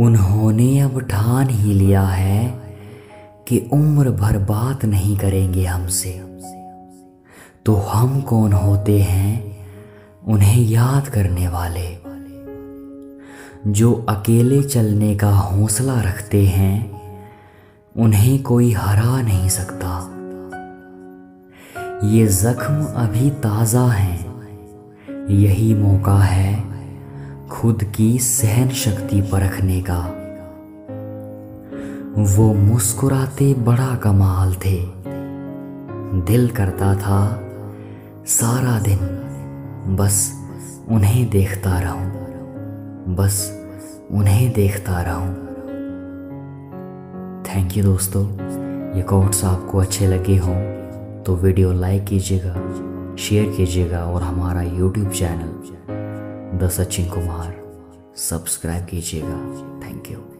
उन्होंने अब ठान ही लिया है कि उम्र भर बात नहीं करेंगे हमसे। तो हम कौन होते हैं उन्हें याद करने वाले? जो अकेले चलने का हौसला रखते हैं, उन्हें कोई हरा नहीं सकता। ये जख्म अभी ताज़ा हैं, यही मौका है खुद की सहन शक्ति परखने का। वो मुस्कुराते बड़ा कमाल थे। दिल करता था, सारा दिन बस उन्हें देखता रहूँ, बस उन्हें देखता रहूँ। थैंक यू दोस्तों, ये कोट्स आपको अच्छे लगे हों तो वीडियो लाइक कीजिएगा शेयर कीजिएगा और हमारा YouTube channel the Sachin Kumar. Subscribe कीजिएगा। Thank you